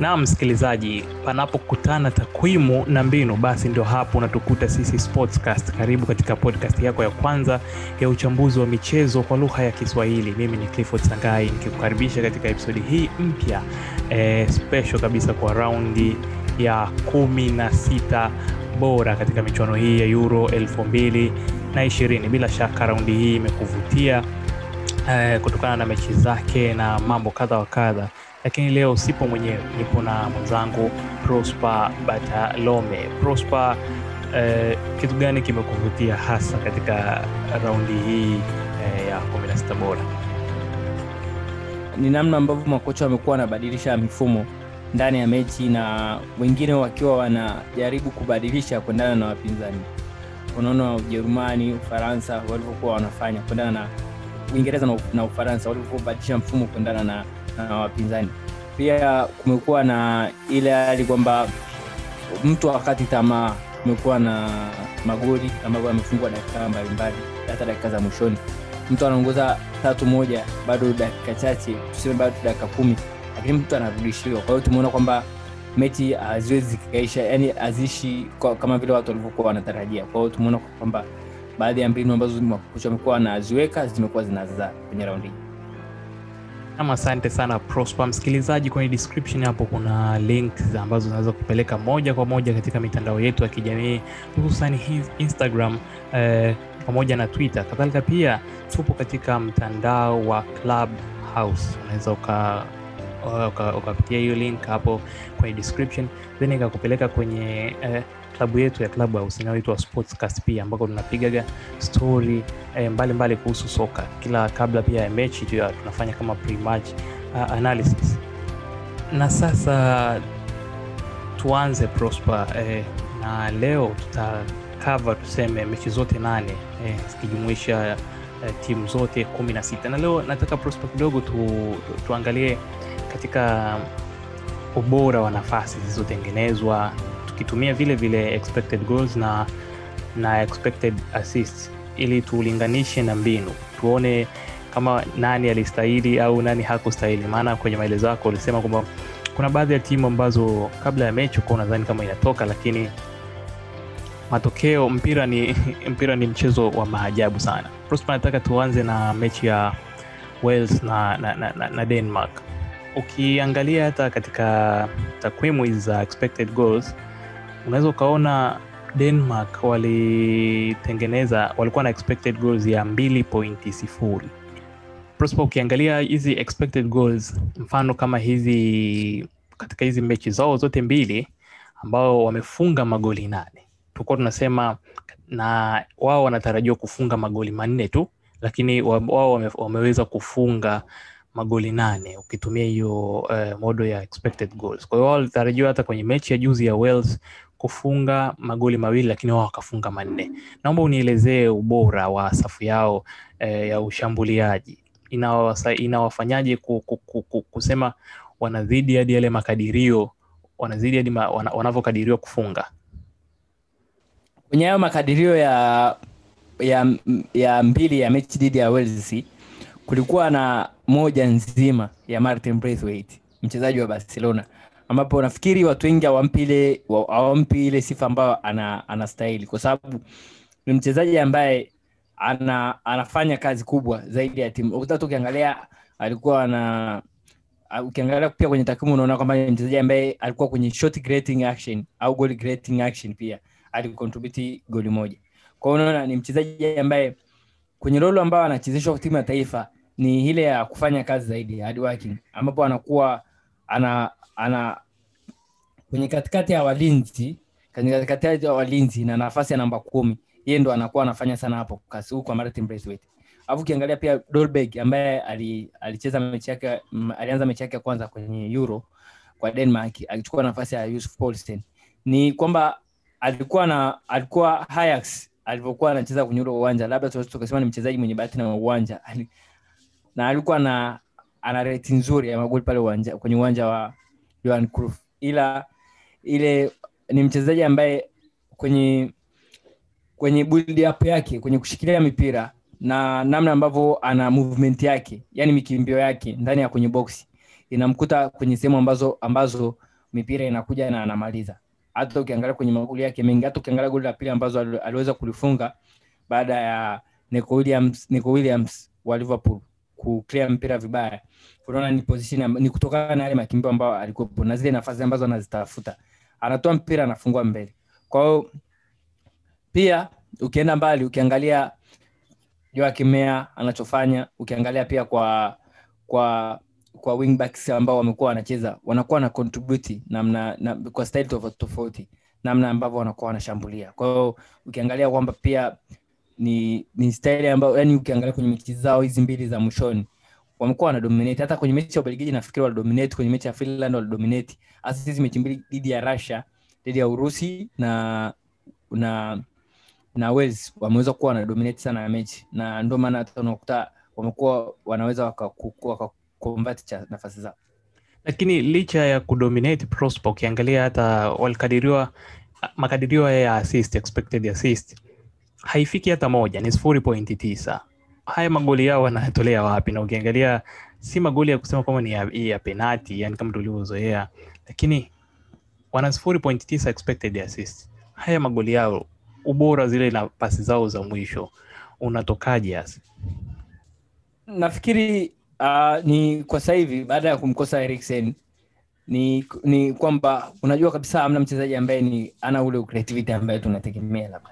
na msikilizaji, panapokutana takwimu na mbinu, basi ndio hapo unatukuta sisi Sportscast. Karibu katika podcast yako ya kwanza ya uchambuzi wa michezo kwa lugha ya Kiswahili. Mimi ni Clifford Sangai nikikukaribisha katika episodi hii mpya eh, special kabisa kwa raundi ya kumi na sita bora katika michuano hii ya Euro elfu mbili na ishirini. Bila shaka raundi hii imekuvutia eh, kutokana na mechi zake na mambo kadha wa kadha lakini leo sipo mwenyewe, nipo na mwenzangu Prosper Batalome. Prosper, eh, kitu gani kimekuvutia hasa katika raundi hii eh, ya 16 bora? Ni namna ambavyo makocha wamekuwa wanabadilisha mifumo ndani ya mechi na wengine wakiwa wanajaribu kubadilisha kuendana na wapinzani. Unaona Ujerumani, Ufaransa walivyokuwa wanafanya kuendana na Uingereza na, Ufaransa walivyobadilisha mfumo kuendana na na wapinzani. Pia kumekuwa na ile hali kwamba mtu akati tamaa. Kumekuwa na magoli ambayo yamefungwa dakika mbalimbali, hata dakika za mwishoni, mtu anaongoza tatu moja, bado dakika chache, tuseme bado dakika kumi, lakini mtu anarudishiwa. Kwa hiyo tumeona kwamba mechi haziwezi zikaisha, yani haziishi kama vile watu walivyokuwa wanatarajia. Kwa hiyo tumeona kwamba baadhi ya mbinu ambazo makocha wamekuwa wanaziweka zimekuwa zinazaa kwenye raundi hii. Ama asante sana Prosper. Msikilizaji, kwenye description hapo kuna links ambazo zinaweza kupeleka moja kwa moja katika mitandao yetu ya kijamii hususan Instagram eh, pamoja na Twitter. Kadhalika pia tupo katika mtandao wa Clubhouse, unaweza uka ukapitia hiyo link hapo kwenye description then ikakupeleka kwenye eh, klabu yetu ya Clubhouse inayoitwa Sportscast pia ambako tunapigaga story eh, mbalimbali kuhusu soka kila kabla pia ya mechi tu tunafanya kama pre-match uh, analysis. Na sasa tuanze Prosper eh, na leo tutakava tuseme mechi zote nane eh, zikijumuisha eh, timu zote kumi na sita na leo nataka Prosper kidogo tu, tu, tuangalie katika ubora wa nafasi zilizotengenezwa tukitumia vile vile expected goals na na expected assists ili tulinganishe na mbinu tuone kama nani alistahili au nani hakustahili. Maana kwenye maelezo yako ulisema kwamba kuna baadhi ya timu ambazo kabla ya mechi ukuwa unadhani kama inatoka, lakini matokeo, mpira ni mpira ni mchezo wa maajabu sana. Prosper, nataka tuanze na mechi ya Wales na, na, na, na, na Denmark. Ukiangalia hata katika takwimu za expected goals unaweza ukaona Denmark walitengeneza walikuwa na expected goals ya 2.0. Prosper, ukiangalia hizi expected goals, mfano kama hizi katika hizi mechi zao zote mbili ambao wamefunga magoli nane, tulikuwa tunasema na wao wanatarajiwa kufunga magoli manne tu, lakini wao wame, wameweza kufunga magoli nane ukitumia hiyo uh, modo ya expected goals. Kwa hiyo wao walitarajiwa hata kwenye mechi ya juzi ya Wales kufunga magoli mawili lakini wao wakafunga manne. Naomba unielezee ubora wa safu yao eh, ya ushambuliaji. Inawafanyaje ku, ku, ku, ku, kusema wanazidi hadi yale makadirio wanazidi hadi ma, wana, wanavyokadiriwa kufunga? Kwenye hayo makadirio ya, ya, ya mbili ya mechi dhidi ya Wales kulikuwa na moja nzima ya Martin Braithwaite mchezaji wa Barcelona ambapo nafikiri watu wengi hawampi ile hawampi ile sifa ambayo ana, anastahili kwa sababu ni mchezaji ambaye ana, anafanya kazi kubwa zaidi ya timu. Ukitaka ukiangalia alikuwa ana ukiangalia pia kwenye takwimu unaona kwamba ni mchezaji ambaye alikuwa kwenye shot creating action au goal creating action pia alicontribute goli moja. Kwa unaona ni mchezaji ambaye kwenye rolo ambayo anachezeshwa timu ya taifa ni ile ya kufanya kazi zaidi hard working, ambapo anakuwa ana ana kwenye katikati ya walinzi kwenye katikati ya walinzi na nafasi ya namba kumi yeye ndo anakuwa anafanya sana hapo kasi huko Martin Braithwaite. Alafu ukiangalia pia Dolberg ambaye alicheza mechi yake alianza mechi yake ya kwanza kwenye Euro kwa Denmark alichukua nafasi ya Yusuf Poulsen. Ni kwamba alikuwa na alikuwa Ajax alivyokuwa anacheza kwenye ule uwanja, labda tukasema ni mchezaji mwenye bahati na uwanja na alikuwa na ana rate nzuri ya magoli pale uwanja, kwenye uwanja wa Johan Cruyff, ila ile ni mchezaji ambaye kwenye kwenye build up yake kwenye kushikilia mipira na namna ambavyo ana movement yake yani mikimbio yake ndani ya kwenye box inamkuta kwenye sehemu ambazo ambazo mipira inakuja na anamaliza. Hata ukiangalia kwenye magoli yake mengi hata ukiangalia goli la pili ambazo aliweza kulifunga baada ya Nico Williams, Nico Williams wa Liverpool kuclear mpira vibaya. Unaona ni position ni kutokana na yale makimbio ambayo alikuwepo na zile nafasi ambazo anazitafuta. Anatoa mpira anafungua mbele. Kwa hiyo pia ukienda mbali ukiangalia Joachim Mea anachofanya ukiangalia pia kwa kwa kwa wingbacks ambao wamekuwa wanacheza wanakuwa na contribute namna na, kwa style tofauti tofauti namna ambavyo wanakuwa wanashambulia. Kwa hiyo ukiangalia kwamba pia ni ni staili ambayo yani ukiangalia kwenye mechi zao hizi mbili za mwishoni wamekuwa wanadominate hata kwenye mechi ya Ubelgiji nafikiri walidominate kwenye mechi ya Finland walidominate hasa hizi mechi mbili dhidi ya Russia dhidi ya Urusi na na na Wales wameweza kuwa wanadominate sana mechi. Na ndio maana hata unakuta wamekuwa wanaweza wakaconvert cha nafasi zao. Lakini licha ya kudominate Prosper, ukiangalia hata walikadiriwa makadirio ya assist, expected assist haifiki hata moja, ni sifuri pointi tisa. Haya magoli yao wanayatolea wapi? Na ukiangalia si magoli ya kusema kwamba ni ya, ya penati, yani kama tulivyozoea, lakini wana sifuri pointi tisa expected assist. Haya magoli yao, ubora zile na pasi zao za mwisho unatokaje hasa? nafikiri uh, ni kwa sasa hivi baada ya kumkosa Eriksen ni ni kwamba unajua kabisa amna mchezaji ambaye ni ana ule creativity ambaye tunategemea labda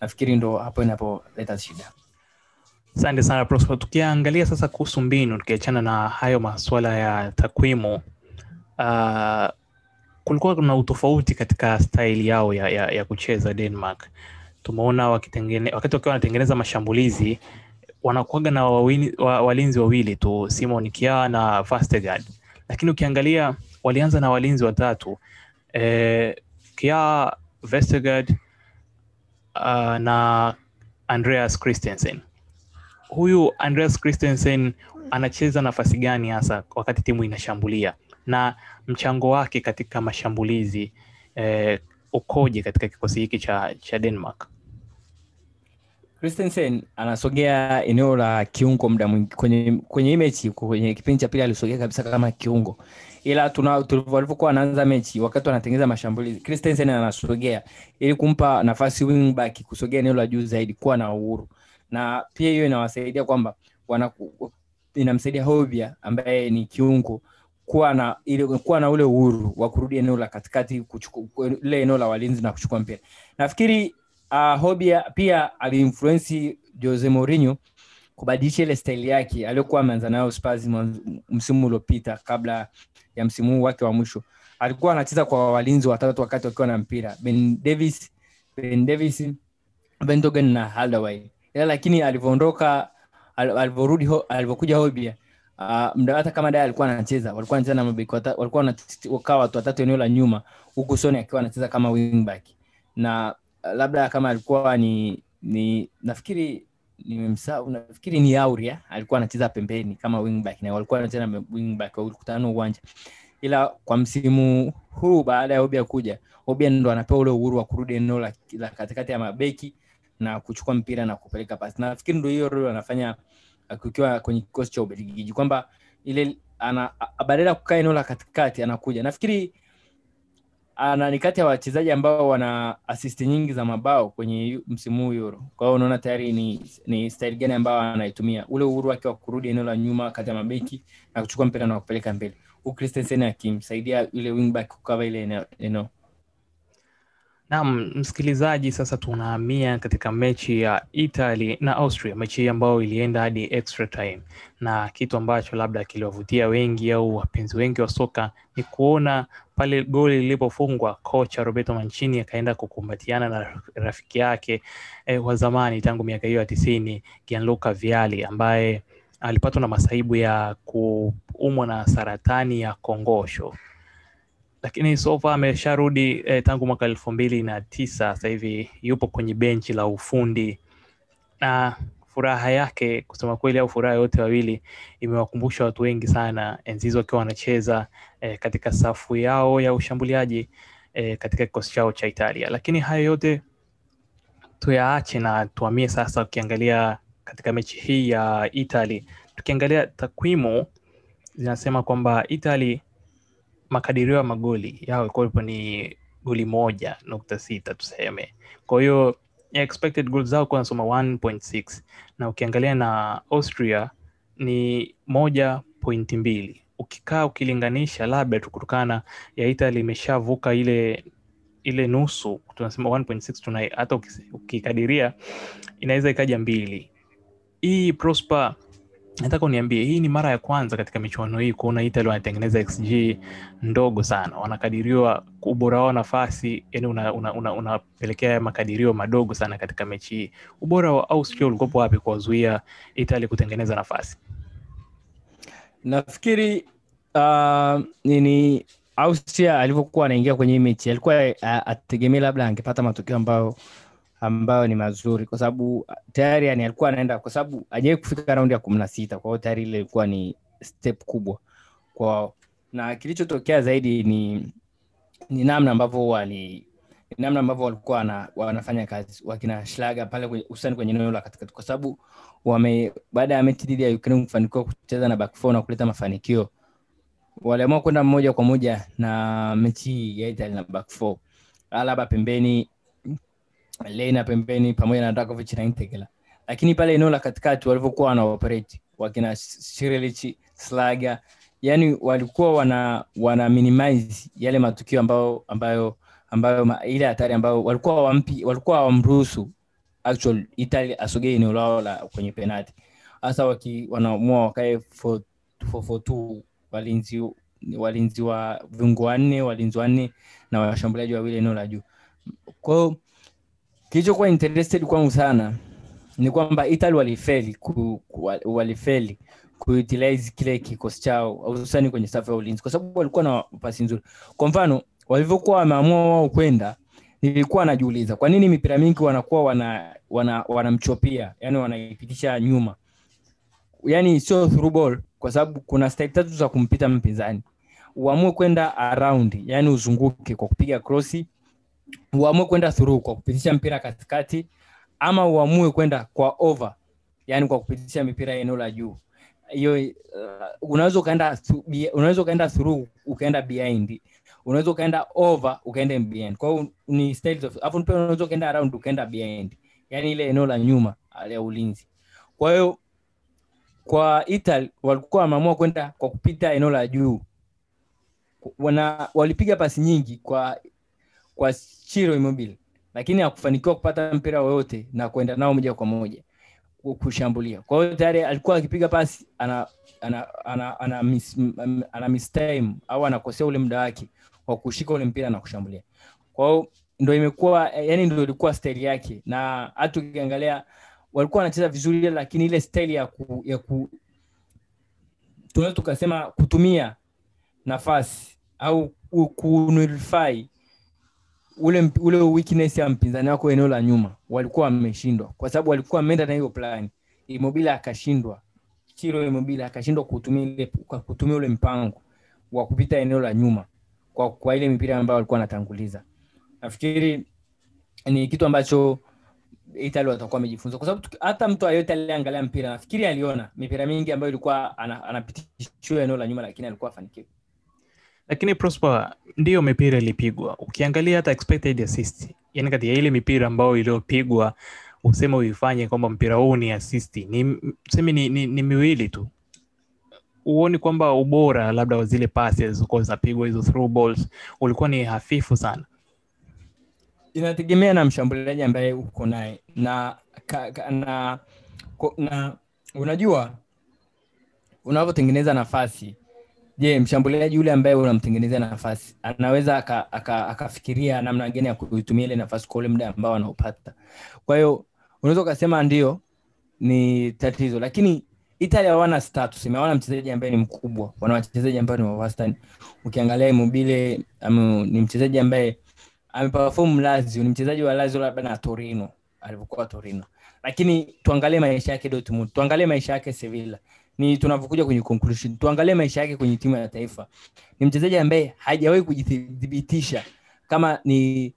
nafikiri ndo hapo inapoleta shida Asante sana Prosper. Tukiangalia sasa kuhusu mbinu, tukiachana na hayo masuala ya takwimu, uh, kulikuwa kuna utofauti katika staili yao ya, ya, ya kucheza Denmark. Tumeona wakati wakiwa wanatengeneza mashambulizi wanakuaga na wawini, wa, walinzi wawili tu Simon kia na fastegard lakini ukiangalia walianza na walinzi watatu eh, kia Vestergaard uh, na Andreas Christensen. Huyu Andreas Christensen anacheza nafasi gani hasa wakati timu inashambulia? Na mchango wake katika mashambulizi eh, ukoje katika kikosi hiki cha, cha Denmark? Christensen anasogea eneo la kiungo muda mwingi kwenye kwenye mechi kwenye kipindi cha pili alisogea kabisa kama kiungo ila walivyokuwa wanaanza mechi wakati wanatengeneza mashambulizi anasogea ili kumpa nafasi wingback kusogea eneo la juu zaidi kuwa na uhuru. Na pia hiyo inawasaidia kwamba inamsaidia Hobia ambaye ni kiungo kuwa na ile kuwa na ule uhuru wa kurudi eneo la katikati ile eneo la walinzi na kuchukua mpira. Nafikiri uh, Hobia pia aliinfluensi Jose Mourinho kubadilisha ile staili yake aliyokuwa ameanza nayo Spurs msimu uliopita kabla ya msimu huu wake wa mwisho. Alikuwa anacheza kwa walinzi watatu wakati wakiwa na mpira, Ben Davis, Ben Davis, Vendogen na Haldaway. Ila lakini alivyoondoka alivyorudi alivyokuja Hobia Uh, mda hata kama Daya alikuwa anacheza walikuwa wanacheza na mabeki walikuwa wanakaa watu watatu eneo la nyuma huku Soni akiwa anacheza kama wingback na labda kama alikuwa ni ni nafikiri nimemsahau nafikiri ni Auria alikuwa anacheza pembeni kama wingback na walikuwa wanacheza na wingback walikutana uwanja. Ila kwa msimu huu baada ya Obia kuja Obia ndo anapewa ule uhuru wa kurudi eneo la, la katikati ya mabeki na kuchukua mpira na kupeleka pasi. Nafikiri ndo hiyo role anafanya kukiwa kwenye kikosi cha Ubelgiji kwamba ile ana badala ya kukaa eneo la katikati anakuja. Nafikiri ana ni kati ya wachezaji ambao wana assist nyingi za mabao kwenye msimu huu Euro. Kwa hiyo unaona tayari ni, ni style gani ambayo anaitumia, ule uhuru wake wa kurudi eneo la nyuma kati ya mabeki na kuchukua mpira na kupeleka mbele, huku Christensen akimsaidia yule wingback kukava ile eneo, eneo. Naam, msikilizaji, sasa tunahamia katika mechi ya Italy na Austria, mechi hii ambayo ilienda hadi extra time, na kitu ambacho labda kiliwavutia wengi au wapenzi wengi wa soka ni kuona pale goli lilipofungwa, kocha Roberto Mancini akaenda kukumbatiana na rafiki yake eh, wa zamani tangu miaka hiyo ya tisini Gianluca Vialli ambaye alipatwa na masaibu ya kuumwa na saratani ya kongosho lakini sofa amesharudi eh, tangu mwaka elfu mbili na tisa sasa yupo kwenye benchi la ufundi na furaha yake kusema kweli au furaha yote wawili imewakumbusha watu wengi sana enzi hizo wakiwa wanacheza eh, katika safu yao ya ushambuliaji eh, katika kikosi chao cha Italia. Lakini hayo yote tuyaache na tuamie sasa, ukiangalia katika mechi hii ya Italy, tukiangalia takwimu zinasema kwamba Italy makadirio ya magoli yao ilikuwa ni goli moja nukta sita tuseme. Kwa hiyo expected goals zao kuwa nasoma 1.6 na ukiangalia na austria ni moja pointi mbili. Ukikaa ukilinganisha labda tu kutokana ya italy imeshavuka ile ile nusu tunasema 1.6 tuna hata ukikadiria inaweza ikaja mbili. Hii prosper nataka uniambie hii ni mara ya kwanza katika michuano hii kuona italy wanatengeneza xg ndogo sana. Wanakadiriwa ubora wao nafasi yani unapelekea una, una, una makadirio madogo sana katika mechi hii. Ubora wa austria ulikopo wapi kuwazuia italy kutengeneza nafasi? Nafikiri uh, nini austria alivyokuwa anaingia kwenye mechi alikuwa uh, ategemea labda angepata matokeo ambayo ambayo ni mazuri kwa sababu tayari yani alikuwa anaenda kwa sababu ajawai kufika raundi ya kumi na sita kwa hiyo tayari ile ilikuwa ni step kubwa. Kwao na kilichotokea zaidi ni ni namna ambavyo wali namna ambavyo walikuwa wana, wanafanya kazi wakina shlaga pale hususani kwenye eneo la katikati kwa sababu wame baada ya mechi dhidi ya Ukraine kufanikiwa kucheza na back four na kuleta mafanikio waliamua kwenda moja kwa moja na mechi ya Italy na back four. Alaba pembeni Lena pembeni pamoja na Rakovic na Integela lakini pale eneo la katikati walivyokuwa wana operate wakina Shirilic Slaga yani walikuwa wana wana minimize yale matukio ambayo ambayo ambayo ile hatari ambayo walikuwa wampi walikuwa hawamruhusu actual Italy asogee eneo lao la kwenye penalty, hasa waki wanaamua wakae 4-4-2 walinzi walinzi wa viungo wanne walinzi wanne na washambuliaji wawili eneo la juu. Kwa hiyo kilichokuwa interested kwangu sana ni kwamba Italy walifeli ku, ku, walifeli kuutilize kile kikosi chao hususani kwenye safu ya ulinzi kwa sababu walikuwa na pasi nzuri. Kwa mfano walivyokuwa wameamua wao kwenda nilikuwa najiuliza kwa nini mipira mingi wanakuwa wana wana wanamchopia yani wanaipitisha nyuma? Yani sio ball kwa sababu kuna style tatu za kumpita mpinzani. Uamue kwenda around yani uzunguke kwa kupiga krosi uamue kwenda through kwa kupitisha mpira katikati ama uamue kwenda kwa over yani kwa kupitisha mipira eneo la juu. Hiyo uh, unaweza ukaenda unaweza ukaenda behind. Unaweza ukaenda over ukaenda behind. Kwa ni styles of afu pia unaweza ukaenda around ukaenda behind. Yani ile eneo la nyuma ya ulinzi. Kwa hiyo kwa Italy walikuwa wameamua kwenda kwa kupita eneo la juu. Wana walipiga pasi nyingi kwa kwa Ciro Immobile lakini hakufanikiwa kupata mpira wowote na kwenda nao moja kwa moja ku- kushambulia. Kwa hiyo tayari alikuwa akipiga pasi ana ana ana, ana, miss, ana miss time au anakosea ule muda wake wa kushika ule mpira na kushambulia. Kwa hiyo ndo imekuwa yani ndo ilikuwa style yake na hata ukiangalia walikuwa wanacheza vizuri lakini ile style ya ku, ya ku tunaweza tukasema kutumia nafasi au ku- kunulify ule ule weakness ya mpinzani wako eneo la nyuma walikuwa wameshindwa. Kwa sababu walikuwa wameenda na hiyo plan. Immobile akashindwa. Chiro Immobile akashindwa kutumia kutumia ule mpango wa kupita eneo la nyuma kwa, kwa ile mipira ambayo walikuwa wanatanguliza. Nafikiri ni kitu ambacho Italy watakuwa wamejifunza. Kwa sababu hata mtu ayote aliyeangalia mpira nafikiri aliona mipira mingi ambayo ilikuwa ana- anapitishiwa eneo la nyuma lakini alikuwa afanikiwa lakini Prosper ndiyo mipira ilipigwa. Ukiangalia hata expected assist yani kati ya ile mipira ambayo iliyopigwa useme uifanye kwamba mpira huu ni assist ni seme ni, ni, ni miwili tu. Huoni kwamba ubora labda wa zile pasi zilizokuwa zinapigwa hizo through balls ulikuwa ni hafifu sana. Inategemea na mshambuliaji ambaye uko naye. Na, na, na unajua unavyotengeneza nafasi je mshambuliaji yule ambaye unamtengenezea nafasi anaweza akafikiria aka, aka namna gani ya kuitumia ile nafasi kwa ule muda ambao anaopata kwa hiyo unaweza ukasema ndio ni tatizo. Lakini italia hawana status hawana mchezaji ambaye ni mkubwa. Wana wachezaji ambao ni wawastani ukiangalia mobile ni mchezaji ambaye ameperform Lazio ni mchezaji wa Lazio labda na Torino alivyokuwa Torino. Lakini tuangalie maisha yake Dortmund tuangalie maisha yake Sevilla ni tunavyokuja kwenye conclusion. Tuangalie maisha yake kwenye timu ya taifa. Ni mchezaji ambaye hajawahi kujithibitisha kama ni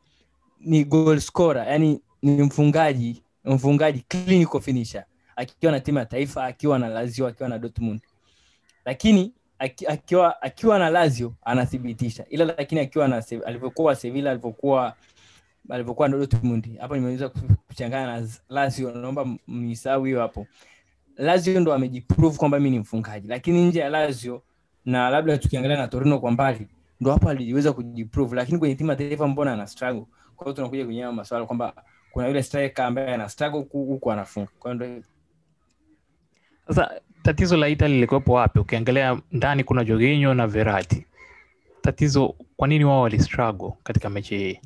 ni goal scorer yani ni mfungaji mfungaji clinical finisher akiwa na timu ya taifa akiwa na Lazio akiwa na Dortmund. Lakini aki- akiwa akiwa na lazio anathibitisha. Ila lakini akiwa na alivyokuwa sevilla alivyokuwa alivyokuwa na dortmund hapo nimeweza kuchangana na lazio. Naomba mnisahau hiyo hapo lazio ndo amejiprove kwamba mi ni mfungaji lakini nje ya lazio na labda tukiangalia na torino kwa mbali ndo hapo aliweza kujiprove lakini kwenye timu taifa mbona ana struggle kwa tunakuja kwenye maswala kwamba kuna yule striker ambaye ana struggle huku anafunga kwa hiyo Sasa tatizo la Italy lilikuwepo wapi? Ukiangalia ndani kuna Jorginho na Verratti. Tatizo kwa nini wao walistruggle katika mechi hii?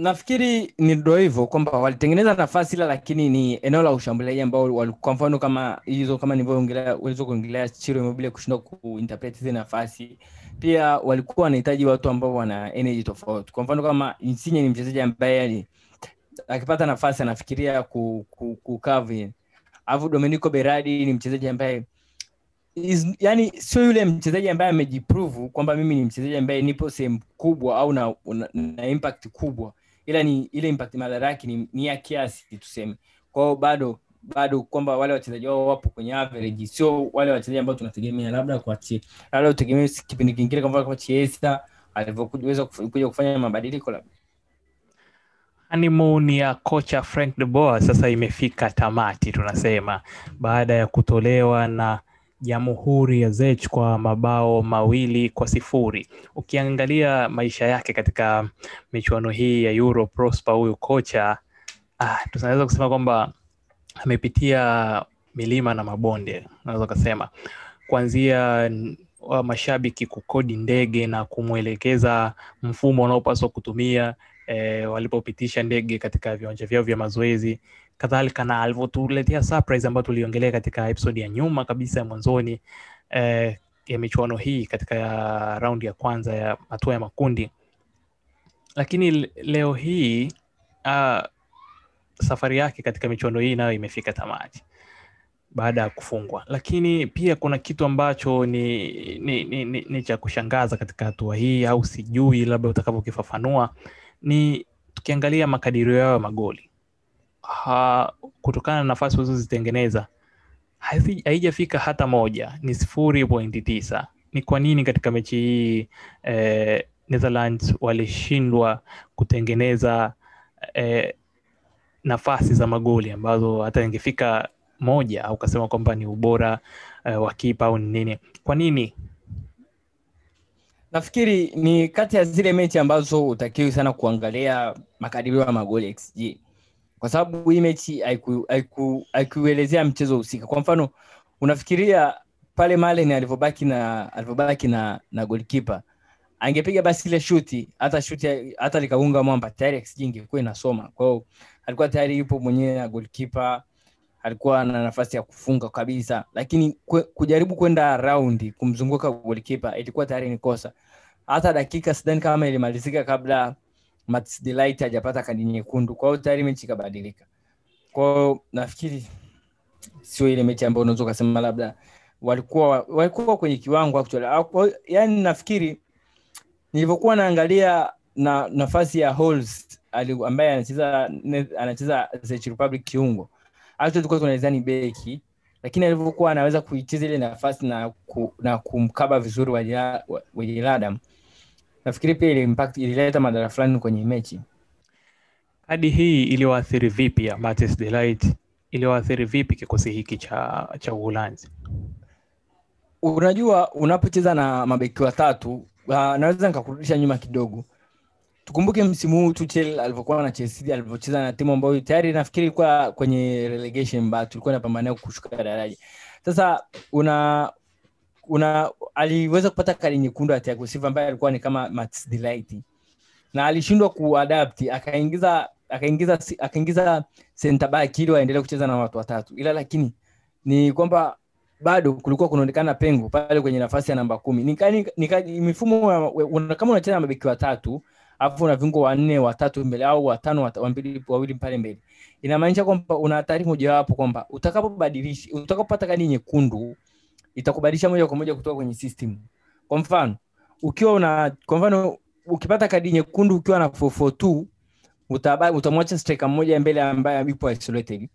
Nafikiri ni ndo hivyo kwamba walitengeneza nafasi ila lakini ni eneo la ushambuliaji ambao kwa mfano kama hizo kama nilivyoongelea Chiro Immobile kushindwa kuinterpret hizi nafasi pia walikuwa wanahitaji watu ambao wana energy tofauti. Kwa mfano kama insinye ni mchezaji ambaye akipata nafasi anafikiria ku, ku, ku alafu Domenico beradi ni mchezaji ambaye is, yani sio yule mchezaji ambaye amejiprove kwamba mimi ni mchezaji ambaye nipo sehemu kubwa au na, na, na impact kubwa ila ni ile impact madhara yake ni, ni ya kiasi tuseme. Kwao bado bado kwamba wale wachezaji wao wapo kwenye average sio wale wachezaji ambao tunategemea labda kwa labda utegemee kipindi kingine kama kwa Chiesa alivyoweza kuja kufanya mabadiliko labda. Honeymoon ya kocha Frank de sasa imefika tamati, tunasema. Baada ya kutolewa na Jamhuri ya Zech kwa mabao mawili kwa sifuri. Ukiangalia maisha yake katika michuano hii ya Euro, Prosper huyu kocha ah, tunaweza kusema kwamba amepitia milima na mabonde, unaweza kusema kuanzia wa mashabiki kukodi ndege na kumwelekeza mfumo unaopaswa kutumia e, walipopitisha ndege katika viwanja vyao vya mazoezi kadhalika na alivyotuletea surprise ambayo tuliongelea katika episode ya nyuma kabisa ya mwanzoni eh, ya michuano hii katika raundi ya kwanza ya hatua ya makundi. Lakini leo hii uh, safari yake katika michuano hii nayo imefika tamati baada ya kufungwa. Lakini pia kuna kitu ambacho ni, ni, ni, ni, ni cha kushangaza katika hatua hii au sijui labda utakavyokifafanua ni tukiangalia makadirio yao ya magoli ha, kutokana na nafasi walizozitengeneza haijafika hata moja. Ni sifuri pointi tisa. Ni kwa nini katika mechi hii eh, netherlands walishindwa kutengeneza eh, nafasi za magoli ambazo hata ingefika moja au ukasema kwamba ni ubora eh, wa kipa au ni nini? Kwa nini? Nafikiri ni kati ya zile mechi ambazo utakiwi sana kuangalia makadirio ya magoli xg kwa sababu hii mechi haiku- haiku- haikuelezea mchezo husika. Kwa mfano unafikiria pale malen alivyobaki na alivyobaki na na golkipa angepiga basi ile shuti hata shuti hata likaunga mwamba tayari xg ingekuwa inasoma. Kwao alikuwa tayari yupo mwenyewe na golkipa alikuwa na nafasi ya kufunga kabisa. Lakini kwe, kujaribu kwenda raundi kumzunguka golkipa ilikuwa tayari ni kosa. Hata dakika sidhani kama ilimalizika kabla Mats Delight hajapata kadi nyekundu. Kwa hiyo tayari mechi ikabadilika. Kwa hiyo nafikiri sio ile mechi ambayo unaweza ukasema labda walikuwa walikuwa kwenye kiwango actually. Yani nafikiri nilivyokuwa naangalia na nafasi ya Holes ambaye anacheza anacheza Czech Republic kiungo. Actually tulikuwa tunadhani beki lakini alivyokuwa anaweza kuicheza ile nafasi na, ku, na kumkaba vizuri Wajiladam nafikiri pia ili impact ilileta madhara fulani kwenye mechi. Kadi hii iliyoathiri vipi ya Matis de Ligt iliwaathiri vipi kikosi hiki cha cha Uholanzi? Unajua unapocheza na mabeki watatu uh, naweza nikakurudisha nyuma kidogo. Tukumbuke msimu huu Tuchel alivyokuwa na Chelsea alivyocheza na timu ambayo tayari nafikiri ilikuwa kwenye relegation battle napambania kushuka daraja. Sasa una una aliweza kupata kadi nyekundu Thiago Silva ambaye alikuwa ni kama Mats Delight na alishindwa kuadapt akaingiza akaingiza akaingiza center back ili waendelee kucheza na watu watatu. Ila lakini ni kwamba bado kulikuwa kunaonekana pengo pale kwenye nafasi ya namba kumi. Nika, nika, nika, mifumo una, kama unacheza na mabeki watatu alafu una viungo wanne watatu mbele au watano wat- wambili wawili pale mbele. Inamaanisha kwamba una hatari mojawapo kwamba utakapobadilisha utakapopata kadi nyekundu itakubadilisha moja kwa moja kutoka kwenye system. Kwa mfano ukiwa una kwa mfano ukipata kadi nyekundu ukiwa na 442 utaba- utamwacha striker mmoja mbele ambaye yupo isolated.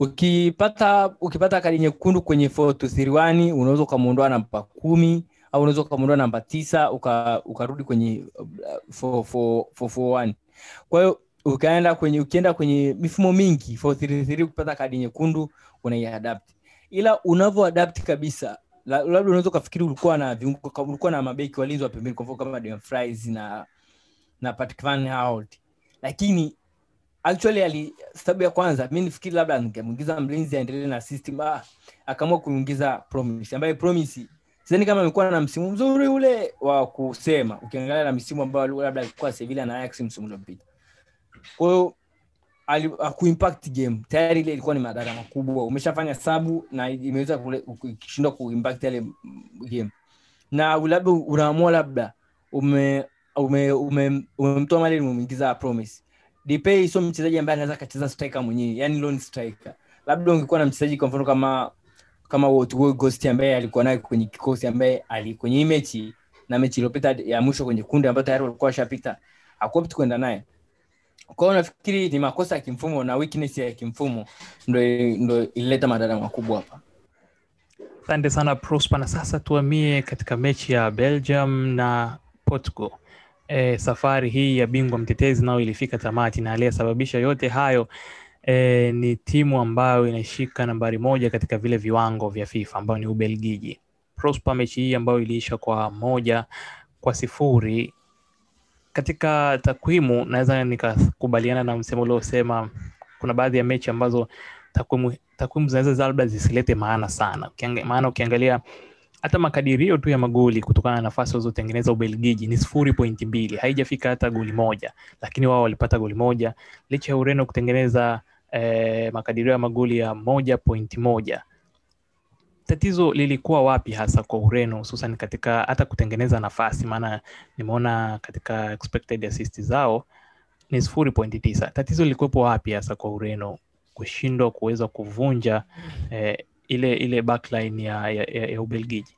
Ukipata ukipata kadi nyekundu kwenye 4231 unaweza ukamuondoa namba kumi au unaweza ukamuondoa namba tisa uka, ukarudi kwenye uh, 441 kwa hiyo ukaenda kwenye ukienda kwenye mifumo mingi 433 ukipata kadi nyekundu unaiadapt ila unavyoadapt kabisa labda unaweza ukafikiri ulikuwa na ulikuwa na mabeki walinzi wa pembeni kwa kama Dumfries na na Patrick Van Aanholt lakini actually ali sababu ya kwanza mi nifikiri labda ningemwingiza mlinzi aendelee na system ah, akaamua kuingiza promise ambaye promise sidhani kama amekuwa na msimu mzuri ule wa kusema ukiangalia na misimu ambayo labda alikuwa Sevilla na Ajax msimu uliopita. Kwa hiyo hakuimpact game. Tayari ile ilikuwa ni madhara makubwa. Umeshafanya sabu na imeweza kushindwa kuimpact mm, game. Na labda unaamua labda ume ume ume- umemtoa mali umemwingiza promise. Depay sio mchezaji ambaye anaweza akacheza striker mwenyewe yani lone striker. Labda ungekuwa na mchezaji kwa mfano kama kama ghost ambaye alikuwa naye kwenye kikosi ambaye ali kwenye hii mechi na mechi iliyopita ya mwisho kwenye kundi ambayo tayari walikuwa washapita. Hakuopt kwenda naye kwa hiyo nafikiri ni makosa ya kimfumo na weakness ya kimfumo ndo ndo ilileta madhara makubwa hapa. Asante sana prosper. Na sasa tuamie katika mechi ya belgium na portugal. E, safari hii ya bingwa mtetezi nayo ilifika tamati na aliyesababisha yote hayo e, ni timu ambayo inashika nambari moja katika vile viwango vya fifa ambayo ni ubelgiji. Prosper mechi hii ambayo iliisha kwa moja kwa sifuri katika takwimu naweza nikakubaliana na msemo uliosema kuna baadhi ya mechi ambazo takwimu takwimu zinaweza labda zisilete maana sana. Maana ukiangalia hata makadirio tu ya magoli kutokana na nafasi walizotengeneza ubelgiji ni sifuri pointi mbili. Haijafika hata goli moja. Lakini wao walipata goli moja. Licha ya ureno kutengeneza eh, makadirio ya magoli ya moja pointi moja tatizo lilikuwa wapi hasa kwa ureno hususan katika hata kutengeneza nafasi? Maana nimeona katika expected assist zao ni sifuri pointi tisa. Tatizo lilikuwepo wapi hasa kwa ureno kushindwa kuweza kuvunja eh, ile ile backline ya, ya, ya, ya ubelgiji?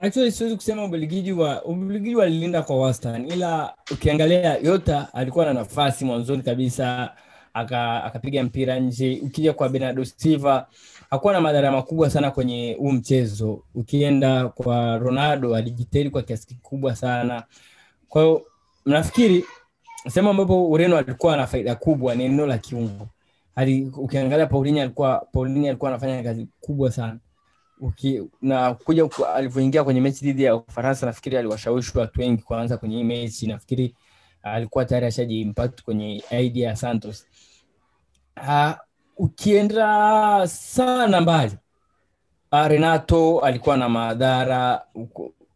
Actually siwezi kusema ubelgiji wa ubelgiji walilinda kwa wastani ila ukiangalia yota alikuwa na nafasi mwanzoni kabisa aka- akapiga mpira nje. Ukija kwa bernardo silva hakuwa na madhara makubwa sana kwenye huu mchezo. Ukienda kwa ronaldo alijitahidi kwa kiasi kikubwa sana. Kwa hiyo nafikiri sehemu ambapo ureno alikuwa na faida kubwa ni eneo la kiungo. Ali, ukiangalia paulinia alikuwa paulinia alikuwa anafanya kazi kubwa sana. Uki, na kuja alivyoingia kwenye mechi dhidi ya ufaransa nafikiri aliwashawishi watu wengi kwanza kwenye hii mechi. Nafikiri alikuwa tayari ashaji impact kwenye idea ya santos. Uh, ukienda sana mbali uh, renato alikuwa na madhara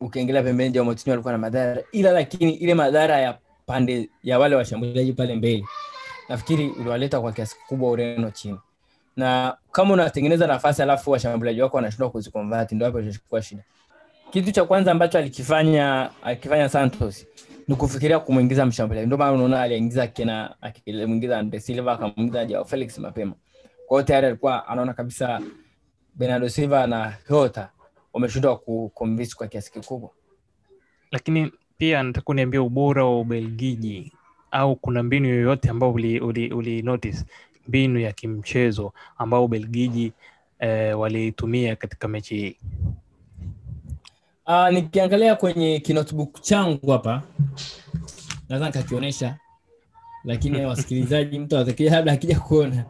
ukiengelea pembeni ja alikuwa na madhara ila lakini ile madhara ya pande ya wale washambuliaji pale mbele nafikiri uliwaleta kwa kiasi kikubwa ureno chini. Na kama unatengeneza nafasi alafu washambuliaji wako wanashindwa kuzikonvati ndo hapo itachukua shida. Kitu cha kwanza ambacho alikifanya alikifanya santos ni kufikiria kumwingiza mshambuliaji. Ndio maana unaona aliingiza kena akimwingiza Andre akamwingiza Joao Felix mapema kwa hiyo tayari alikuwa anaona kabisa Bernardo Silva na Jota wameshindwa kuconvince kwa kiasi kikubwa. Lakini pia nataka uniambia ubora wa ubelgiji au kuna mbinu yoyote ambayo uli, uli, uli notice mbinu ya kimchezo ambao ubelgiji eh, waliitumia katika mechi hii? Uh, nikiangalia kwenye kinotebook changu hapa naweza nikakionyesha lakini wasikilizaji mtu atakia labda akija kuona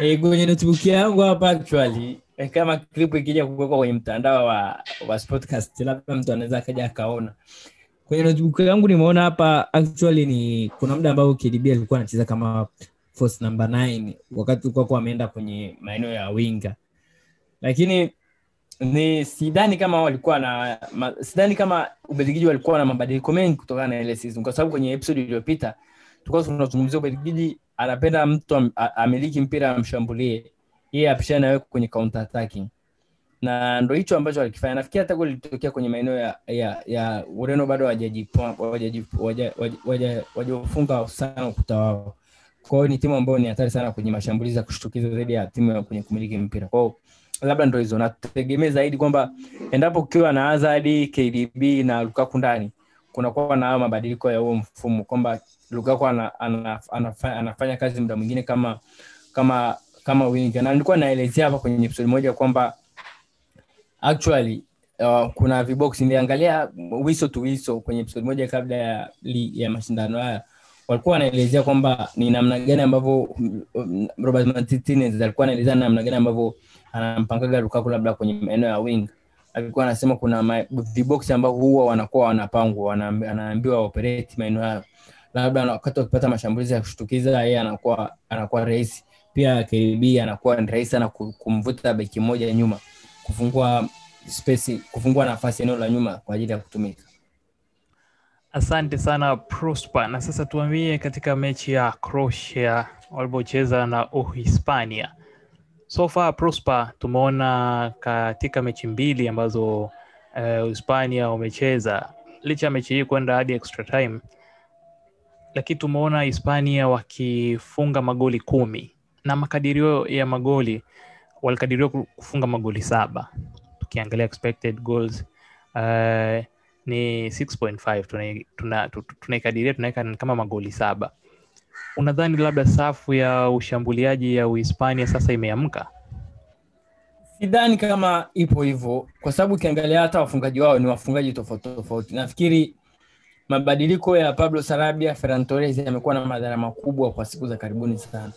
e, kwenye notebook yangu hapa actually e, kama clip ikija kuwekwa kwenye mtandao wa, wa podcast labda mtu anaweza akaja akaona. Kwenye notebook yangu nimeona hapa actually ni kuna muda ambao KDB alikuwa anacheza kama force number 9 wakati ulikuwa ameenda kwenye maeneo ya winga. Lakini ni sidhani kama walikuwa na ma, sidhani kama ubelgiji walikuwa na mabadiliko mengi kutokana na ile season kwa sababu kwenye episode iliyopita tulikuwa tunazungumzia ubelgiji anapenda mtu am, amiliki mpira amshambulie yeye apishane nawe kwenye counter attacking. Na ndo hicho ambacho alikifanya. Nafikiri hata goli lilitokea kwenye maeneo ya, ya, ya ureno bado hawajafunga sana ukuta wao. Kwa ni timu ambayo ni hatari sana kwenye mashambulizi ya kushtukiza zaidi ya timu kwenye kumiliki mpira. Kwao labda ndo hizo. Nategemee zaidi kwamba endapo ukiwa na azadi KDB na Lukaku ndani kunakuwa na hayo mabadiliko ya huo mfumo kwamba Lukaku ana, ana, anafanya, anafanya kazi muda mwingine kama kama kama winga. Na nilikuwa naelezea hapa kwenye episode moja kwamba actually uh, kuna vibox. Niliangalia wiso to wiso kwenye episode moja kabla ya, ya mashindano haya. Walikuwa wanaelezea kwamba ni namna gani ambavyo um, Robert Martinez alikuwa anaelezea namna gani ambavyo anampangaga Lukaku labda kwenye maeneo ya wing. Alikuwa anasema kuna vibox ambavyo huwa wanakuwa wanapangwa, wanaambi- anaambiwa operate maeneo hayo, labda wakati wakipata mashambulizi ya kushtukiza, yeye anakuwa anakuwa rahisi pia. KDB anakuwa rahisi sana kumvuta beki moja nyuma, kufungua space, kufungua nafasi eneo la nyuma kwa ajili ya kutumika. Asante sana Prosper, na sasa tuambie katika mechi ya Croatia walipocheza na Uhispania. So far Prosper, tumeona katika mechi mbili ambazo eh, Uhispania wamecheza, licha ya mechi hii kwenda hadi extra time, lakini tumeona Hispania wakifunga magoli kumi na makadirio ya magoli walikadiriwa kufunga magoli saba. Tukiangalia expected goals uh, ni 6.5 tunai- tuna- tu- tu- tunaikadiria tunaweka kama magoli saba. Unadhani labda safu ya ushambuliaji ya Uhispania sasa imeamka? sidhani kama ipo hivyo kwa sababu ukiangalia hata wafungaji wao ni wafungaji tofauti tofauti nafikiri mabadiliko ya pablo sarabia ferran torres yamekuwa na madhara makubwa kwa siku za karibuni sana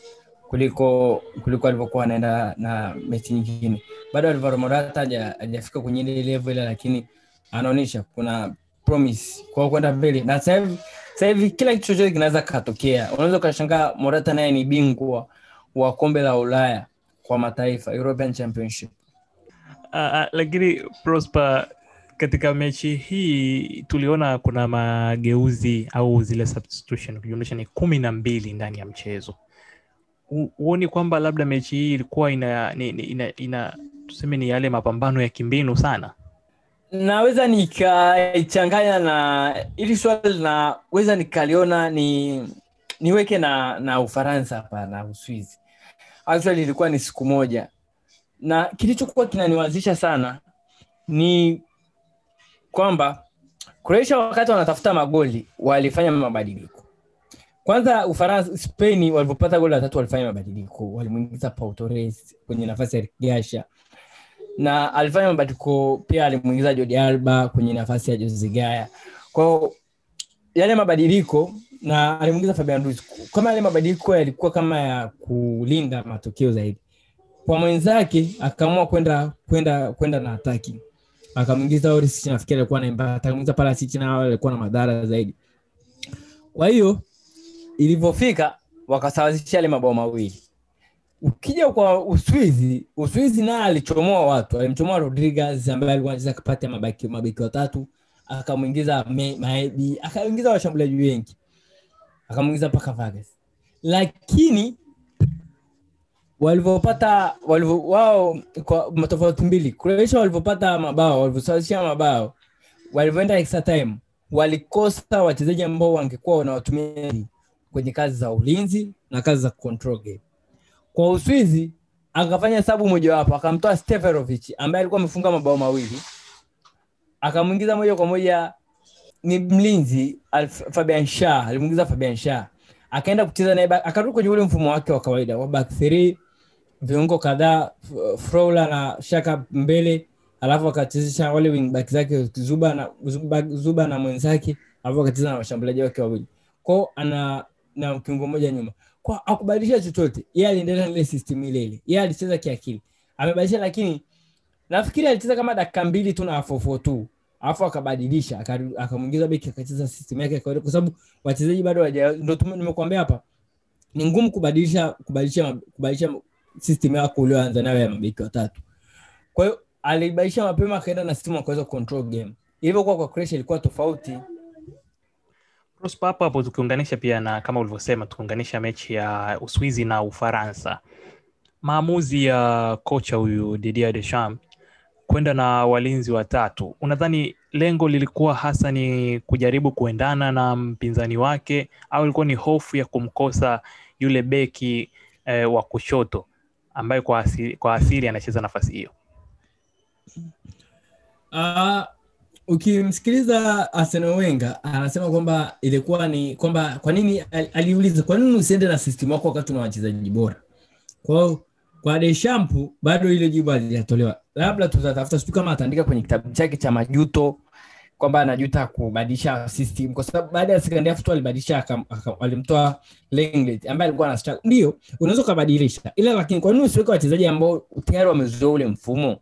kuliko kuliko alivyokuwa anaenda na mechi nyingine. Bado alvaro morata haja- hajafika kwenye ile level lakini anaonyesha kuna promise kwa kwenda mbele. Na sasa hivi sasa hivi kila kitu chochote kinaweza katokea unaweza ukashangaa morata naye ni bingwa wa kombe la ulaya kwa mataifa european championship. Uh, uh, lakini Prosper, katika mechi hii tuliona kuna mageuzi au zile substitution kujumlisha ni kumi na mbili ndani ya mchezo. Huoni kwamba labda mechi hii ilikuwa ina, ni- ina, ina tuseme ni yale mapambano ya kimbinu sana? naweza nikaichanganya na ili swali naweza nikaliona ni niweke na na ufaransa hapa na uswizi actually ilikuwa ni siku moja na kilichokuwa kinaniwazisha sana ni kwamba croatia wakati wanatafuta magoli walifanya mabadiliko. Kwanza ufaransa spain walivyopata goli la walifanya mabadiliko. Walimwingiza Pau kwenye nafasi ya gasha na alifanya mabadiliko pia alimwingiza Jordi Alba kwenye nafasi ya Jose Gaya. Yale mabadiliko na alimwingiza Fabian Ruiz, kama yale mabadiliko yalikuwa kama ya kulinda matokeo zaidi. Kwa mwenzake akaamua kwenda kwenda kwenda na ataki, akamwingiza Orisic, nafikiri alikuwa na impact, akamwingiza Palasic na alikuwa na madhara zaidi. Kwa hiyo ilivyofika wakasawazisha yale mabao mawili. Ukija kwa uswizi uswizi naye alichomoa watu. Alimchomoa rodriguez ambaye alikuwa anacheza kati ya mabeki mabeki watatu. Akamwingiza maebi akaingiza washambuliaji wengi. Akamwingiza mpaka Vargas. Lakini walivyopata walivyo wao kwa tofauti mbili. Croatia walivyopata mabao walivyosawazisha mabao walivyoenda extra time walikosa wachezaji ambao wangekuwa wanawatumia kwenye kazi za ulinzi na kazi za control game. Kwa uswizi akafanya sabu mojawapo akamtoa steverovic ambaye alikuwa amefunga mabao mawili akamwingiza moja kwa moja ni mlinzi fabian shah alimwingiza fabian shah akaenda kucheza naye akarudi kwenye ule mfumo wake wa kawaida wa back three viungo kadhaa frola na shaka mbele alafu akachezesha wale wingback zake zuba na, zuba, zuba na mwenzake alafu akacheza na washambuliaji wake wawili. Kwao ana na kiungo moja nyuma. Kwa akubadilisha chochote. Yeye aliendelea na ile system ile ile. Yeye alicheza kiakili. Amebadilisha lakini nafikiri alicheza kama dakika mbili tu na 442 alafu akabadilisha akamwingiza beki akacheza system yake kwa sababu wachezaji bado ndio nimekuambia hapa ni ngumu kubadilisha kubadilisha kubadilisha system yako ulioanza nayo ya mabeki watatu. Kwa hiyo alibaisha mapema akaenda na system akaweza control game. Ilivyokuwa kwa Croatia ilikuwa tofauti. Hapo hapo tukiunganisha pia na kama ulivyosema, tukiunganisha mechi ya Uswizi na Ufaransa, maamuzi ya kocha huyu Didier Deschamps kwenda na walinzi watatu, unadhani lengo lilikuwa hasa ni kujaribu kuendana na mpinzani wake au ilikuwa ni hofu ya kumkosa yule beki eh, wa kushoto ambaye kwa asili, kwa asili anacheza nafasi hiyo? Uh, ukimsikiliza Arsene Wenger anasema kwamba ilikuwa ni kwamba kwa nini aliuliza kwa nini usiende na system wako wakati una wachezaji bora. Kwa kwa Deschamps bado ile jibu halijatolewa labda tutatafuta sijui kama ataandika kwenye kitabu chake cha majuto kwamba anajuta kubadilisha system kwa sababu baada ya second half tu alibadilisha alimtoa Lenglet ambaye alikuwa na struggle. Ndio unaweza ukabadilisha. Ila lakini kwa nini usiweke wachezaji ambao tayari wamezoea ule mfumo?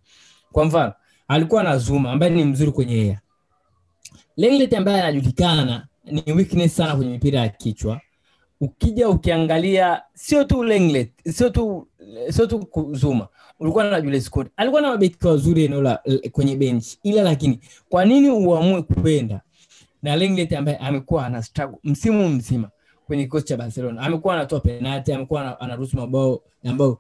Kwa mfano alikuwa na Zuma ambaye ni mzuri kwenye air. Lenglet ambaye anajulikana ni weakness sana kwenye mipira ya kichwa. Ukija ukiangalia sio tu Lenglet sio tu sio tu Zuma ulikuwa na Julius Scott, alikuwa na mabeki wazuri eneo la kwenye bench ila lakini kwa nini uamue kwenda na Lenglet ambaye amekuwa ana struggle msimu mzima kwenye kikosi cha Barcelona? Amekuwa anatoa penalti amekuwa anaruhusu mabao ambayo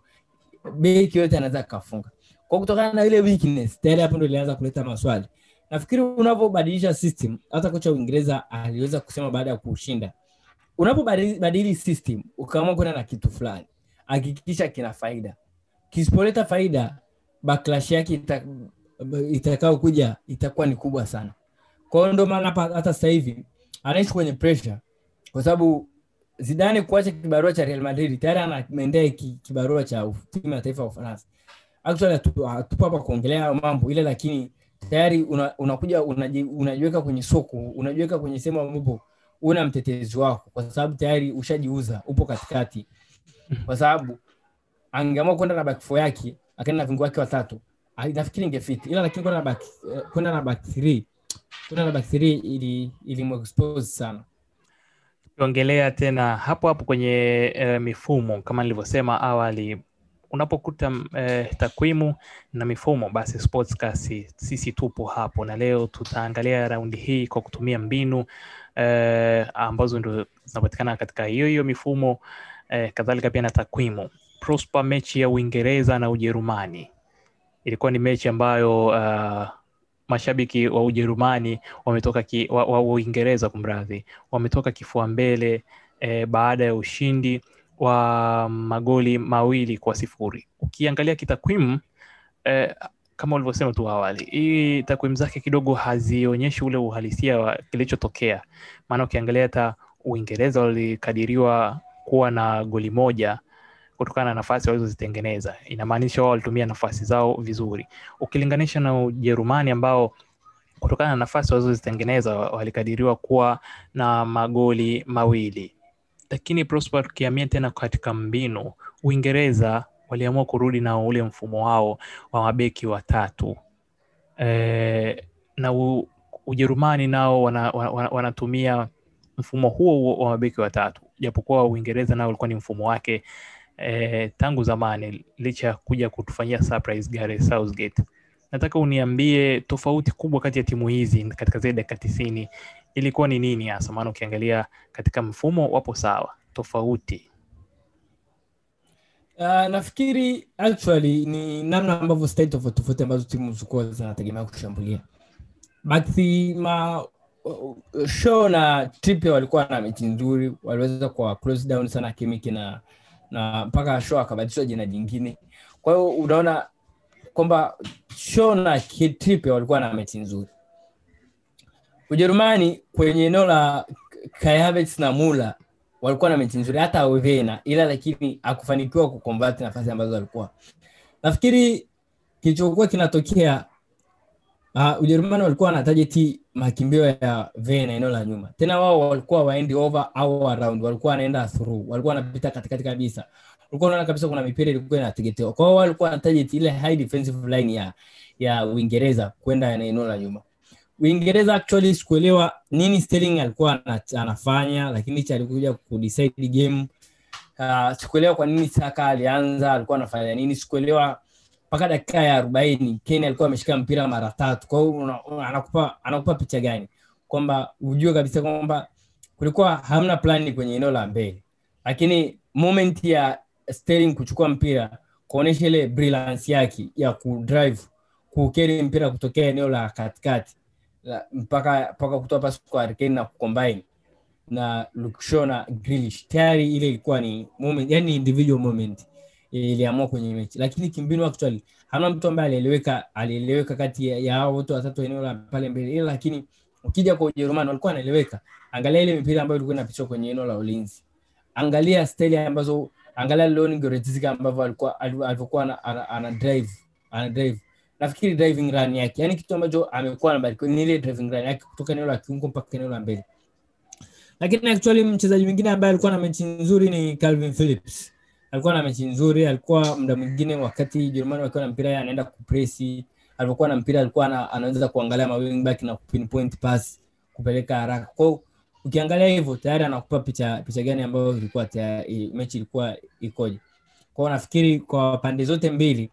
beki yote anaweza kafunga kwa kutokana na ile weakness tayari hapo ndo ilianza kuleta maswali. Nafikiri unavyobadilisha system hata kocha wa Uingereza aliweza kusema baada ya kushinda. Unapobadili system ukaamua kwenda na kitu fulani hakikisha kina faida kisipoleta faida backlash yake ita, itakao kuja itakuwa ni kubwa sana. Kwa hiyo maana hata hivi anaishi kwenye pressure. Kwa sababu Zidane kuacha kibarua cha Real Madrid tayari anaendea kibarua cha timu ya taifa ya Ufaransa. Actually hapa kuongelea mambo ile, lakini tayari una- unakuja unaji- unajiweka kwenye soko, unajiweka kwenye sehemu ambapo una mtetezi wako, kwa sababu tayari ushajiuza, upo katikati, kwa sababu angeamua kwenda na back four yake akaenda na vingo wake watatu, nafikiri ingefiti, ila lakini kwenda na back eh, kwenda na back three. Kwenda na back three ili ilimexpose sana. tukiongelea tena hapo hapo kwenye e, mifumo kama nilivyosema awali unapokuta e, takwimu na mifumo basi sportscast sisi tupo hapo. Na leo tutaangalia raundi hii kwa kutumia mbinu e, ambazo ndo zinapatikana katika hiyo hiyo mifumo e, kadhalika pia na takwimu prosper mechi ya uingereza na ujerumani ilikuwa ni mechi ambayo uh, mashabiki wa Ujerumani wametoka wa, wa Uingereza kumradhi, wametoka kifua mbele eh, baada ya ushindi wa magoli mawili kwa sifuri. Ukiangalia kitakwimu eh, kama ulivyosema tu awali, hii takwimu zake kidogo hazionyeshi ule uhalisia wa kilichotokea, maana ukiangalia hata Uingereza walikadiriwa kuwa na goli moja kutokana na nafasi walizozitengeneza. Inamaanisha wao walitumia nafasi zao vizuri, ukilinganisha na Ujerumani ambao kutokana na nafasi walizozitengeneza walikadiriwa kuwa na magoli mawili. Lakini Prosper, tukiamia tena katika mbinu, Uingereza waliamua kurudi na ule mfumo wao wa mabeki watatu e, na u, Ujerumani nao wana, wana, wanatumia mfumo huo huo wa mabeki watatu, japokuwa Uingereza nao ulikuwa ni mfumo wake eh, tangu zamani licha ya kuja kutufanyia surprise Gareth Southgate. Nataka uniambie tofauti kubwa kati ya timu hizi katika zile dakika tisini ilikuwa ni nini hasa? Maana ukiangalia katika mfumo wapo sawa, tofauti Uh, nafikiri actually ni namna ambavyo style tofauti tofauti ambazo timu zilikuwa zinategemea kushambulia. Basi ma show na Trippier walikuwa na mechi nzuri, waliweza kwa down sana Kimiki na na mpaka show akabadilishwa jina jingine. Kwa hiyo unaona kwamba show na Trippier walikuwa na mechi nzuri. Ujerumani kwenye eneo la Kai na mula walikuwa na mechi nzuri, hata Werner, ila lakini hakufanikiwa kuconvert nafasi ambazo walikuwa. Nafikiri kilichokuwa kinatokea uh, Ujerumani walikuwa na target makimbio ya Werner eneo la nyuma, tena wao walikuwa waendi over au around, walikuwa wanaenda through, walikuwa wanapita katikati kabisa, ulikuwa unaona kabisa kuna mipira ilikuwa inategetewa. Kwa hiyo walikuwa na ile high defensive line ya ya Uingereza kwenda eneo la nyuma. Uingereza actually sikuelewa nini Sterling alikuwa anafanya, lakini cha alikuja kudecide game. Uh, sikuelewa kwa nini Saka alianza, alikuwa anafanya nini, sikuelewa mpaka dakika ya arobaini Kane alikuwa ameshika mpira mara tatu. Kwa hiyo anakupa anakupa picha gani? Kwamba ujue kabisa kwamba kulikuwa hamna plani kwenye eneo la mbele, lakini moment ya Sterling kuchukua mpira kuonesha ile brilliance yake ya kudrive kukeri mpira kutokea eneo la katikati la, mpaka mpaka kutoa pasi kwa Harry na kucombine na Luke na Grealish, tayari ile ilikuwa ni moment, yani individual moment iliamua kwenye mechi, lakini kimbinu actually hamna mtu ambaye alieleweka alieleweka kati ya hao wote watatu eneo la pale mbele, ila lakini ukija kwa Ujerumani walikuwa wanaeleweka. Angalia ile mipira ambayo ilikuwa inapitishwa kwenye eneo la ulinzi, angalia staili ambazo angalia Leon Goretzka ambavyo alikuwa alivyokuwa ana, ana, ana drive ana drive. Nafikiri driving run yake yani kitu ambacho amekuwa anabarikiwa ni ile driving run yake kutoka eneo la kiungo mpaka eneo la mbele. Lakini actually mchezaji mwingine ambaye alikuwa na mechi nzuri ni Calvin Phillips alikuwa na mechi nzuri alikuwa muda mwingine wakati Jerumani wakiwa na mpira anaenda kupresi alipokuwa na mpira alikuwa ana, anaweza kuangalia ma wing back na pinpoint pass kupeleka haraka. Kwa ukiangalia hivyo tayari anakupa picha picha gani ambayo ilikuwa mechi ilikuwa ikoje? Kwao nafikiri kwa pande zote mbili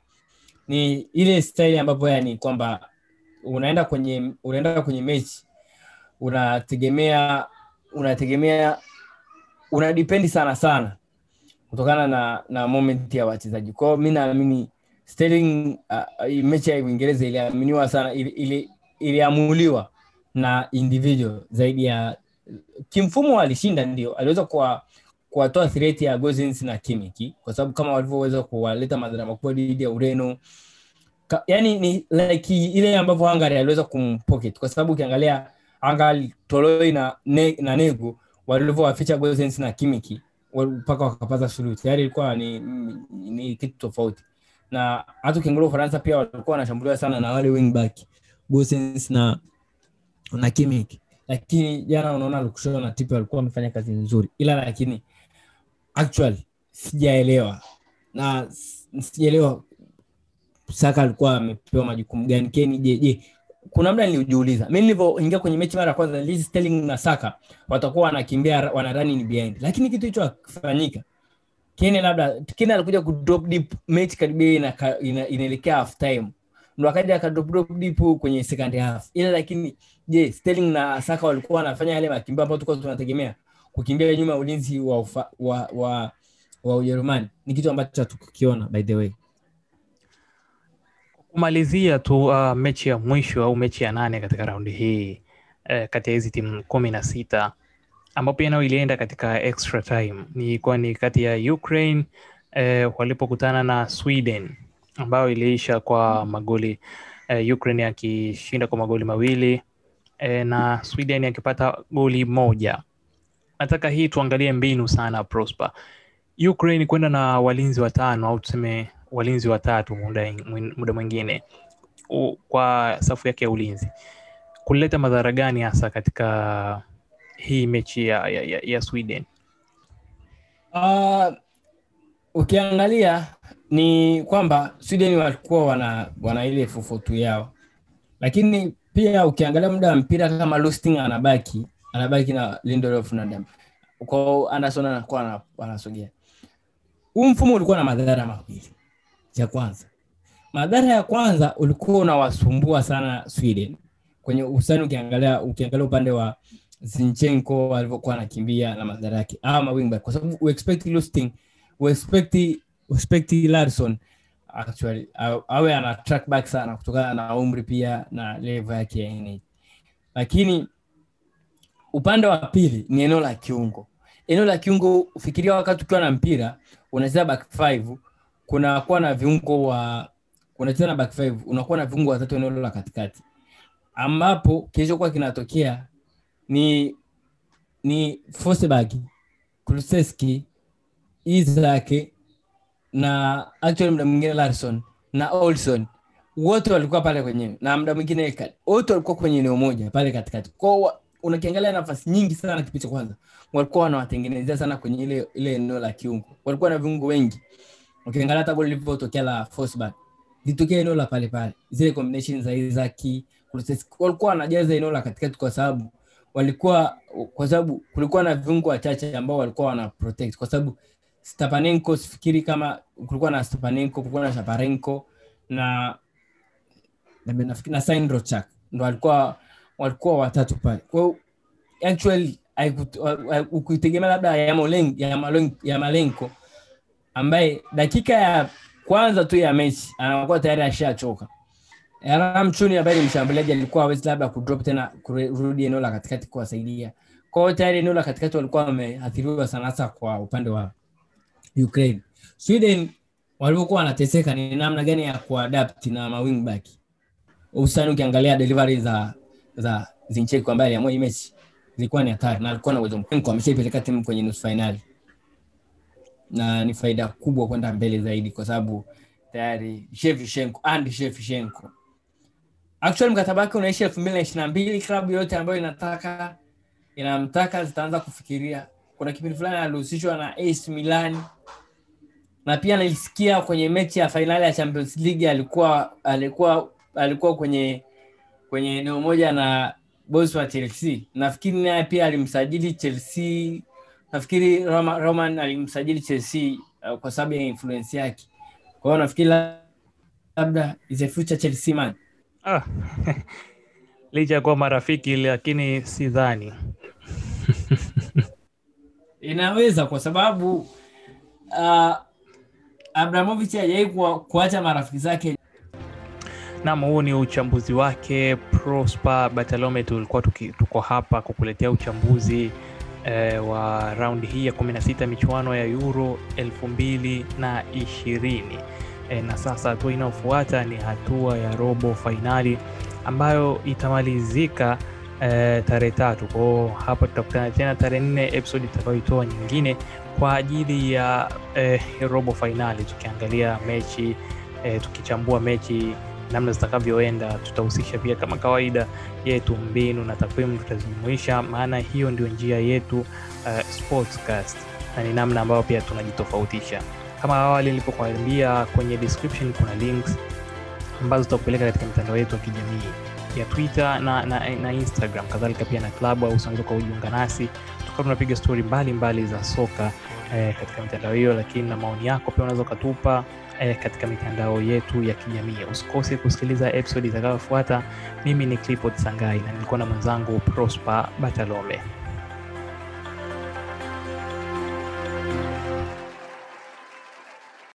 ni ile style ambapo yani kwamba unaenda kwenye unaenda kwenye mechi unategemea unategemea una sana sana kutokana na na moment ya wachezaji. Kwao mi naamini Sterling uh, mechi ya Uingereza iliaminiwa sana ili, ili, iliamuliwa na individual zaidi ya kimfumo alishinda ndio aliweza kuwa kuwatoa threat ya Gosens na Kimiki kwa sababu kama walivyoweza kuwaleta madhara makubwa dhidi ya Ureno. Ka, yani ni like ile ambavyo Hungary aliweza kumpocket kwa sababu ukiangalia Hungary Toloi na ne, na Nego walivyowaficha Gosens na Kimmich mpaka wakapata suluhu tayari ilikuwa ni, ni, ni kitu tofauti. Na hata ukiangalia Ufaransa pia walikuwa wanashambuliwa sana na wale wingback Gosens na na kimik lakini jana unaona Lukshaw na Tipe walikuwa wamefanya kazi nzuri. Ila lakini actual sijaelewa. Na sijaelewa Saka alikuwa amepewa majukumu gani. Keni je je kuna muda nilijiuliza mi nilivyoingia kwenye mechi mara ya kwanza nilihisi Sterling na Saka watakuwa wanakimbia wana running behind. Lakini kitu hicho hakifanyika. Kane labda Kane alikuja ku drop deep mechi karibia ina, ina, inaelekea half time. Ndo akaja aka drop deep kwenye second half. Ila lakini je Sterling na Saka walikuwa wanafanya yale makimbio ambayo tulikuwa tunategemea? Kukimbia nyuma ya ulinzi wa ufa, wa wa wa Ujerumani. Ni kitu ambacho hatukukiona by the way kumalizia tu uh, mechi ya mwisho au mechi ya nane katika raundi hii eh, kati ya hizi timu kumi na sita ambapo nayo ilienda katika extra time ni ni kati ya Ukraine eh, walipokutana na Sweden ambayo iliisha kwa magoli eh, Ukraine akishinda kwa magoli mawili eh, na Sweden akipata goli moja. Nataka hii tuangalie mbinu sana Prosper. Ukraine kwenda na walinzi watano au tuseme walinzi watatu muda, mwingine kwa safu yake ya ulinzi kuleta madhara gani hasa katika hii mechi ya, ya, ya, ya Sweden? Uh, ukiangalia ni kwamba Sweden walikuwa wana, wana ile fufutu yao, lakini pia ukiangalia muda wa mpira kama Lusting anabaki anabaki na Lindelof na Dam kwao, Anderson anakuwa anasogea. Huu mfumo ulikuwa na madhara mawili cha kwanza. Madhara ya kwanza ulikuwa unawasumbua sana Sweden. Kwenye usani. Ukiangalia ukiangalia upande wa Zinchenko alivyokuwa anakimbia na madhara yake. Ama wingback, kwa sababu expect Lustig expect expect actually awe ana track back sana kutokana na umri pia na level yake ya age, lakini upande wa pili ni eneo la kiungo. Eneo la kiungo, ufikiria wakati ukiwa na mpira unacheza back five kunakuwa na viungo wa unacheza na back five unakuwa na viungo watatu eneo la katikati ambapo kilichokuwa kinatokea ni ni Forsberg, Kulusevski, Isak na actually mda mwingine Larson na Olson wote walikuwa pale kwenye na mda mwingine wote walikuwa kwenye eneo moja pale katikati. kwao. unakiangalia nafasi nyingi sana kipindi cha kwanza walikuwa wanawatengenezea sana kwenye ile ile eneo la kiungo. Walikuwa na viungo wengi ukiangalia hata goli lilivyotokea la Forsberg litokea eneo la pale pale, zile combination za Isaac walikuwa wanajaza eneo la katikati, kwa sababu walikuwa kwa sababu kulikuwa na viungo wachache ambao walikuwa wana protect, kwa sababu Stepanenko, sifikiri kama kulikuwa na Stepanenko, kulikuwa na Shaparenko na na na Sandrochak ndo walikuwa walikuwa watatu pale. Kwa hiyo actually ukitegemea labda Yarmolenko ya Malenko ambaye dakika ya kwanza tu ya mechi anakuwa tayari ashachoka. Ramchuni ambaye ni mshambuliaji alikuwa hawezi labda kudrop tena kurudi eneo la katikati kuwasaidia. Kwa tayari eneo la katikati walikuwa wameathiriwa sana hasa kwa upande wa Ukraine. Sweden walivyokuwa wanateseka ni namna gani ya kuadapt na mawingback. Hususani ukiangalia delivery za za Zinchenko ambaye aliamua hii mechi zilikuwa ni hatari na alikuwa na uwezo mkubwa ameshaipeleka timu kwenye nusu finali na ni faida kubwa kwenda mbele zaidi kwa sababu tayari Shevchenko and Shevchenko actually mkataba wake unaisha elfu mbili na ishirini na mbili klabu yote ambayo inataka inamtaka zitaanza kufikiria kuna kipindi fulani alihusishwa na AC Milan na pia nilisikia kwenye mechi ya fainali ya Champions League alikuwa alikuwa alikuwa kwenye kwenye eneo moja na bosi wa Chelsea. Nafikiri naye pia alimsajili Chelsea, nafikiri Roma, Roman alimsajili Chelsea uh, kwa sababu ya influence yake. Kwa hiyo nafikiri labda is a future Chelsea man. Ah. licha ya kuwa marafiki lakini sidhani Inaweza kwa sababu uh, Abramovich hajawahi kuacha marafiki zake Naam, huu ni uchambuzi wake Prosper Bartolome. Tulikuwa tuko hapa kukuletea uchambuzi eh, wa raundi hii ya 16 michuano ya Euro 2020 eh, na sasa hatua inayofuata ni hatua ya robo fainali ambayo itamalizika eh, tarehe tatu. Kwao hapa tutakutana tena tarehe nne, episode itakayoitoa nyingine kwa ajili ya eh, robo fainali tukiangalia mechi eh, tukichambua mechi namna zitakavyoenda. Tutahusisha pia kama kawaida yetu mbinu na takwimu tutazijumuisha, maana hiyo ndio njia yetu uh, Sportscast, na ni namna ambayo pia tunajitofautisha. Kama awali nilipokuambia, kwenye description kuna links ambazo zitakupeleka katika mitandao yetu ya kijamii ya Twitter na, na, na Instagram, kadhalika pia na Clubhouse. Unaweza kujiunga nasi tukawa tunapiga stori mbalimbali za soka eh, katika mitandao hiyo, lakini na maoni yako pia unaweza ukatupa eh, katika mitandao yetu ya kijamii. Usikose kusikiliza episode itakayofuata. Mimi ni Clifford Sangai na nilikuwa na mwenzangu Prosper Batalome.